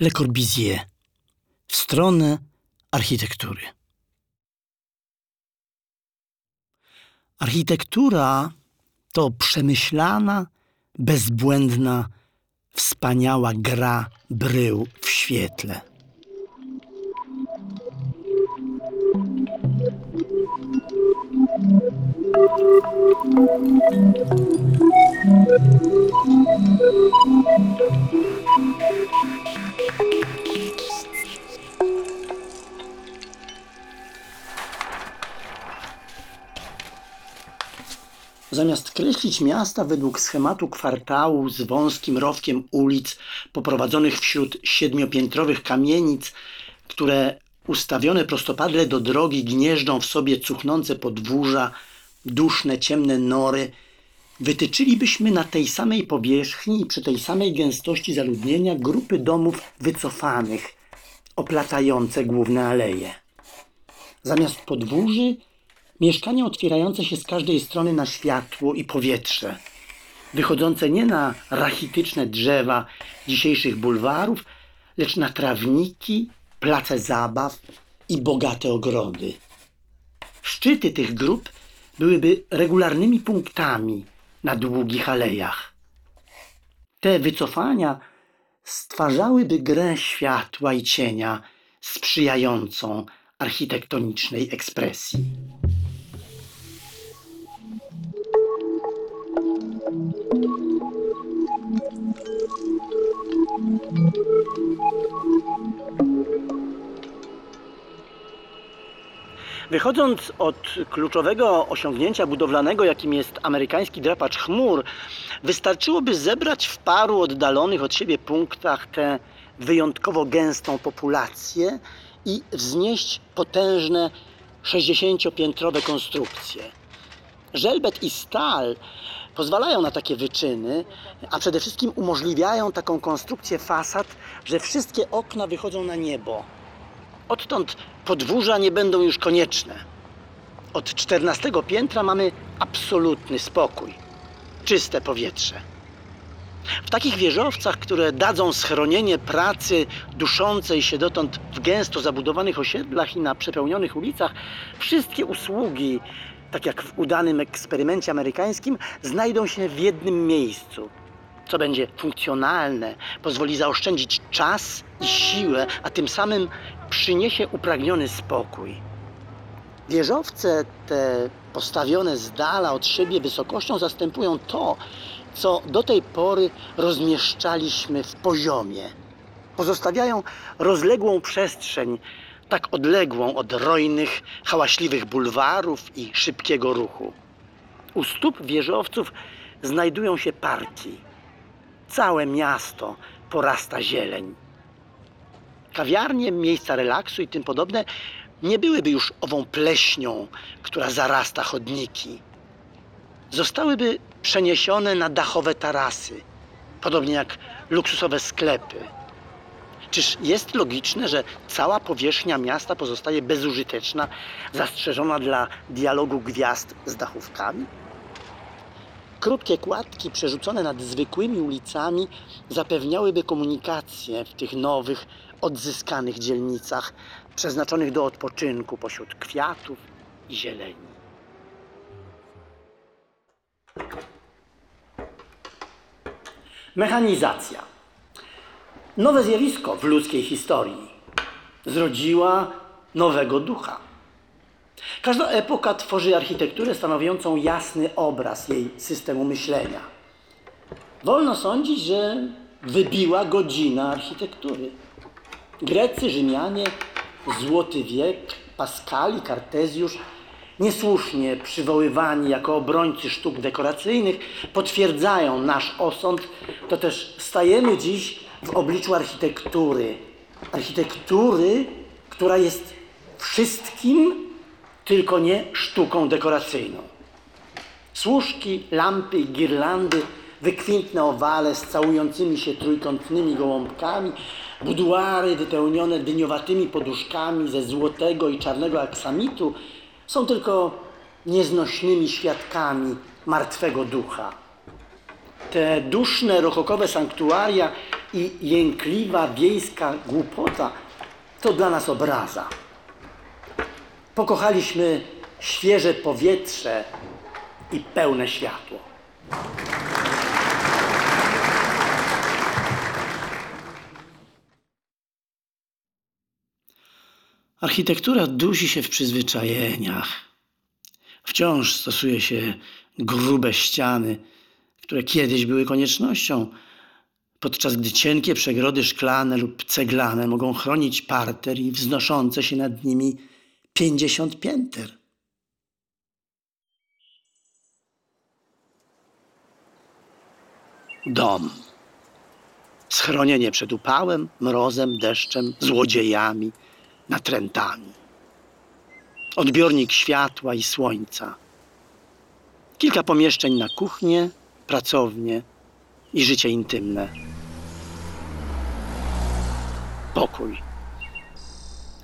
Le Corbusier w stronę architektury. Architektura to przemyślana, bezbłędna, wspaniała gra brył w świetle. Zamiast kreślić miasta według schematu kwartału z wąskim rowkiem ulic poprowadzonych wśród siedmiopiętrowych kamienic, które ustawione prostopadle do drogi gnieżdżą w sobie cuchnące podwórza, duszne, ciemne nory, wytyczylibyśmy na tej samej powierzchni i przy tej samej gęstości zaludnienia grupy domów wycofanych, oplatające główne aleje. Zamiast podwórzy mieszkania otwierające się z każdej strony na światło i powietrze, wychodzące nie na rachityczne drzewa dzisiejszych bulwarów, lecz na trawniki, place zabaw i bogate ogrody. Szczyty tych grup byłyby regularnymi punktami na długich alejach. Te wycofania stwarzałyby grę światła i cienia sprzyjającą architektonicznej ekspresji. Wychodząc od kluczowego osiągnięcia budowlanego, jakim jest amerykański drapacz chmur, wystarczyłoby zebrać w paru oddalonych od siebie punktach tę wyjątkowo gęstą populację i wznieść potężne 60-piętrowe konstrukcje. Żelbet i stal pozwalają na takie wyczyny, a przede wszystkim umożliwiają taką konstrukcję fasad, że wszystkie okna wychodzą na niebo. Odtąd podwórza nie będą już konieczne. Od 14 piętra mamy absolutny spokój, czyste powietrze. W takich wieżowcach, które dadzą schronienie pracy duszącej się dotąd w gęsto zabudowanych osiedlach i na przepełnionych ulicach, wszystkie usługi, tak jak w udanym eksperymencie amerykańskim, znajdą się w jednym miejscu co będzie funkcjonalne, pozwoli zaoszczędzić czas i siłę, a tym samym przyniesie upragniony spokój. Wieżowce te postawione z dala od siebie wysokością zastępują to, co do tej pory rozmieszczaliśmy w poziomie. Pozostawiają rozległą przestrzeń, tak odległą od rojnych, hałaśliwych bulwarów i szybkiego ruchu. U stóp wieżowców znajdują się parki, Całe miasto porasta zieleń. Kawiarnie, miejsca relaksu i tym podobne nie byłyby już ową pleśnią, która zarasta chodniki. Zostałyby przeniesione na dachowe tarasy, podobnie jak luksusowe sklepy. Czyż jest logiczne, że cała powierzchnia miasta pozostaje bezużyteczna, zastrzeżona dla dialogu gwiazd z dachówkami? Krótkie kładki przerzucone nad zwykłymi ulicami zapewniałyby komunikację w tych nowych, odzyskanych dzielnicach, przeznaczonych do odpoczynku pośród kwiatów i zieleni. Mechanizacja. Nowe zjawisko w ludzkiej historii. Zrodziła nowego ducha. Każda epoka tworzy architekturę stanowiącą jasny obraz jej systemu myślenia. Wolno sądzić, że wybiła godzina architektury. Grecy, Rzymianie, Złoty Wiek, Pascal Kartezjusz, niesłusznie przywoływani jako obrońcy sztuk dekoracyjnych, potwierdzają nasz osąd, to też stajemy dziś w obliczu architektury. Architektury, która jest wszystkim, tylko nie sztuką dekoracyjną. Służki, lampy i girlandy, wykwintne owale z całującymi się trójkątnymi gołąbkami, buduary wypełnione dyniowatymi poduszkami ze złotego i czarnego aksamitu są tylko nieznośnymi świadkami martwego ducha. Te duszne, rokokowe sanktuaria i jękliwa wiejska głupota to dla nas obraza. Pokochaliśmy świeże powietrze i pełne światło. Architektura dusi się w przyzwyczajeniach. Wciąż stosuje się grube ściany, które kiedyś były koniecznością, podczas gdy cienkie przegrody szklane lub ceglane mogą chronić parter i wznoszące się nad nimi pięćdziesiąt pięter. Dom. Schronienie przed upałem, mrozem, deszczem, złodziejami, natrętami. Odbiornik światła i słońca. Kilka pomieszczeń na kuchnię, pracownię i życie intymne. Pokój.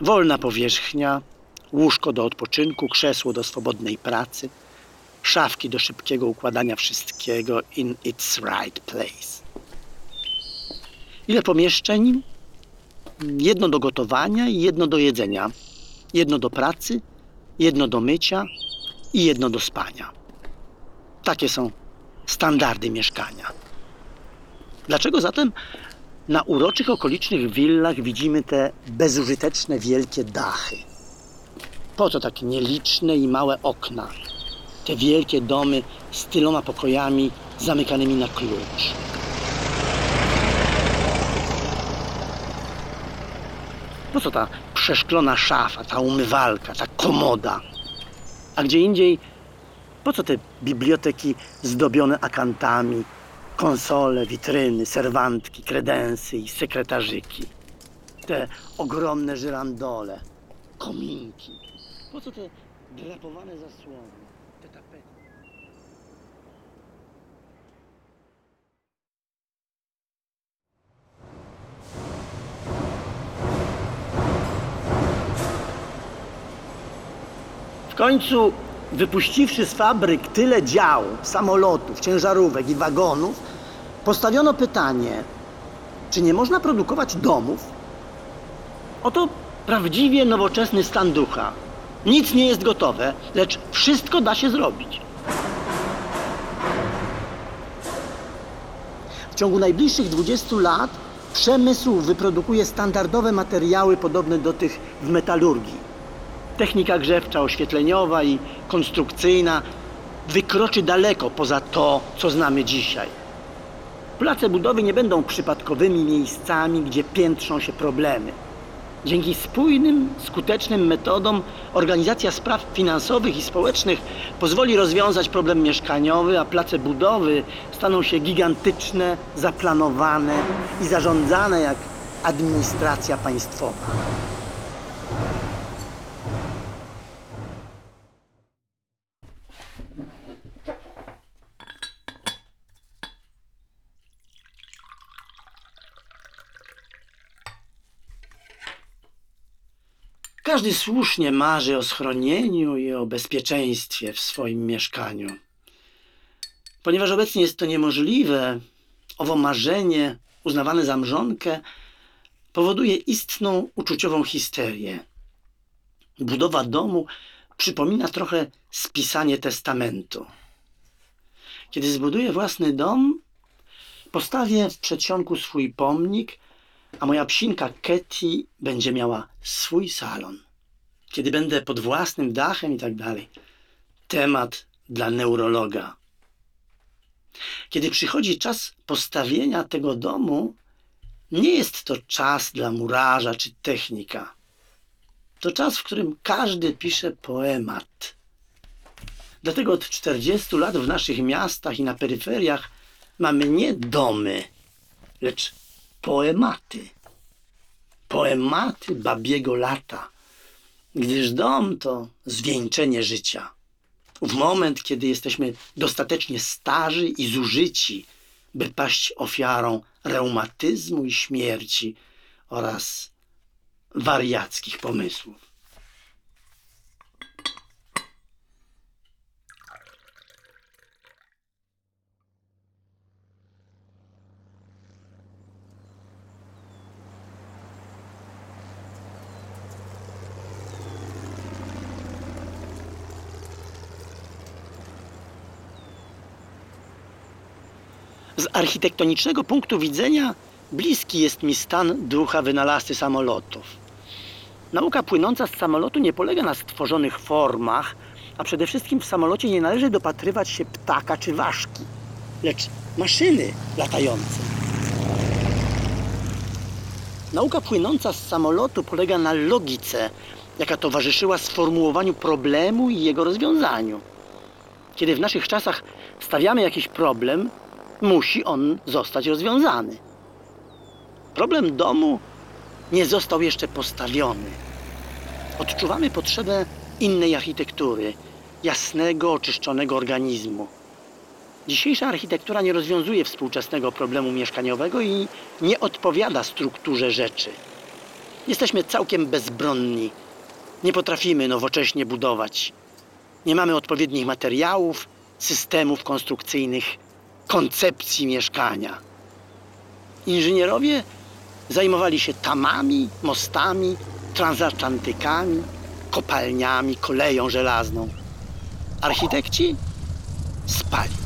Wolna powierzchnia, łóżko do odpoczynku, krzesło do swobodnej pracy, szafki do szybkiego układania wszystkiego in its right place. Ile pomieszczeń? Jedno do gotowania i jedno do jedzenia. Jedno do pracy, jedno do mycia i jedno do spania. Takie są standardy mieszkania. Dlaczego zatem na uroczych okolicznych willach widzimy te bezużyteczne wielkie dachy? Po co tak nieliczne i małe okna? Te wielkie domy z tyloma pokojami zamykanymi na klucz. Po co ta przeszklona szafa, ta umywalka, ta komoda? A gdzie indziej, po co te biblioteki zdobione akantami, konsole, witryny, serwantki, kredensy i sekretarzyki? Te ogromne żyrandole, kominki. Po co te drapowane zasłony, te tapety? W końcu, wypuściwszy z fabryk tyle dział, samolotów, ciężarówek i wagonów, postawiono pytanie, czy nie można produkować domów? Oto prawdziwie nowoczesny stan ducha. Nic nie jest gotowe, lecz wszystko da się zrobić. W ciągu najbliższych 20 lat przemysł wyprodukuje standardowe materiały podobne do tych w metalurgii. Technika grzewcza, oświetleniowa i konstrukcyjna wykroczy daleko poza to, co znamy dzisiaj. Place budowy nie będą przypadkowymi miejscami, gdzie piętrzą się problemy. Dzięki spójnym, skutecznym metodom organizacja spraw finansowych i społecznych pozwoli rozwiązać problem mieszkaniowy, a place budowy staną się gigantyczne, zaplanowane i zarządzane jak administracja państwowa. Każdy słusznie marzy o schronieniu i o bezpieczeństwie w swoim mieszkaniu. Ponieważ obecnie jest to niemożliwe, owo marzenie, uznawane za mrzonkę, powoduje istną uczuciową histerię. Budowa domu przypomina trochę spisanie testamentu. Kiedy zbuduję własny dom, postawię w przedsionku swój pomnik, a moja psinka Ketty będzie miała swój salon. Kiedy będę pod własnym dachem i tak dalej. Temat dla neurologa. Kiedy przychodzi czas postawienia tego domu, nie jest to czas dla murarza czy technika. To czas, w którym każdy pisze poemat. Dlatego od 40 lat w naszych miastach i na peryferiach mamy nie domy, lecz poematy. Poematy babiego lata, gdyż dom to zwieńczenie życia. W moment, kiedy jesteśmy dostatecznie starzy i zużyci, by paść ofiarą reumatyzmu i śmierci oraz wariackich pomysłów. Z architektonicznego punktu widzenia bliski jest mi stan ducha wynalazcy samolotów. Nauka płynąca z samolotu nie polega na stworzonych formach, a przede wszystkim w samolocie nie należy dopatrywać się ptaka czy ważki, lecz maszyny latające. Nauka płynąca z samolotu polega na logice, jaka towarzyszyła sformułowaniu problemu i jego rozwiązaniu. Kiedy w naszych czasach stawiamy jakiś problem, musi on zostać rozwiązany. Problem domu nie został jeszcze postawiony. Odczuwamy potrzebę innej architektury, jasnego, oczyszczonego organizmu. Dzisiejsza architektura nie rozwiązuje współczesnego problemu mieszkaniowego i nie odpowiada strukturze rzeczy. Jesteśmy całkiem bezbronni. Nie potrafimy nowocześnie budować. Nie mamy odpowiednich materiałów, systemów konstrukcyjnych, koncepcji mieszkania. Inżynierowie zajmowali się tamami, mostami, transatlantykami, kopalniami, koleją żelazną. Architekci spali.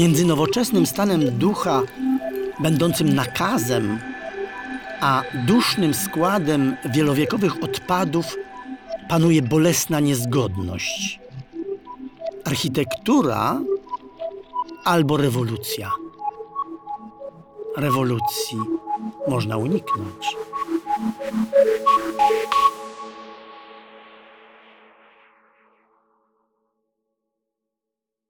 Między nowoczesnym stanem ducha, będącym nakazem, a dusznym składem wielowiekowych odpadów panuje bolesna niezgodność. Architektura albo rewolucja. Rewolucji można uniknąć.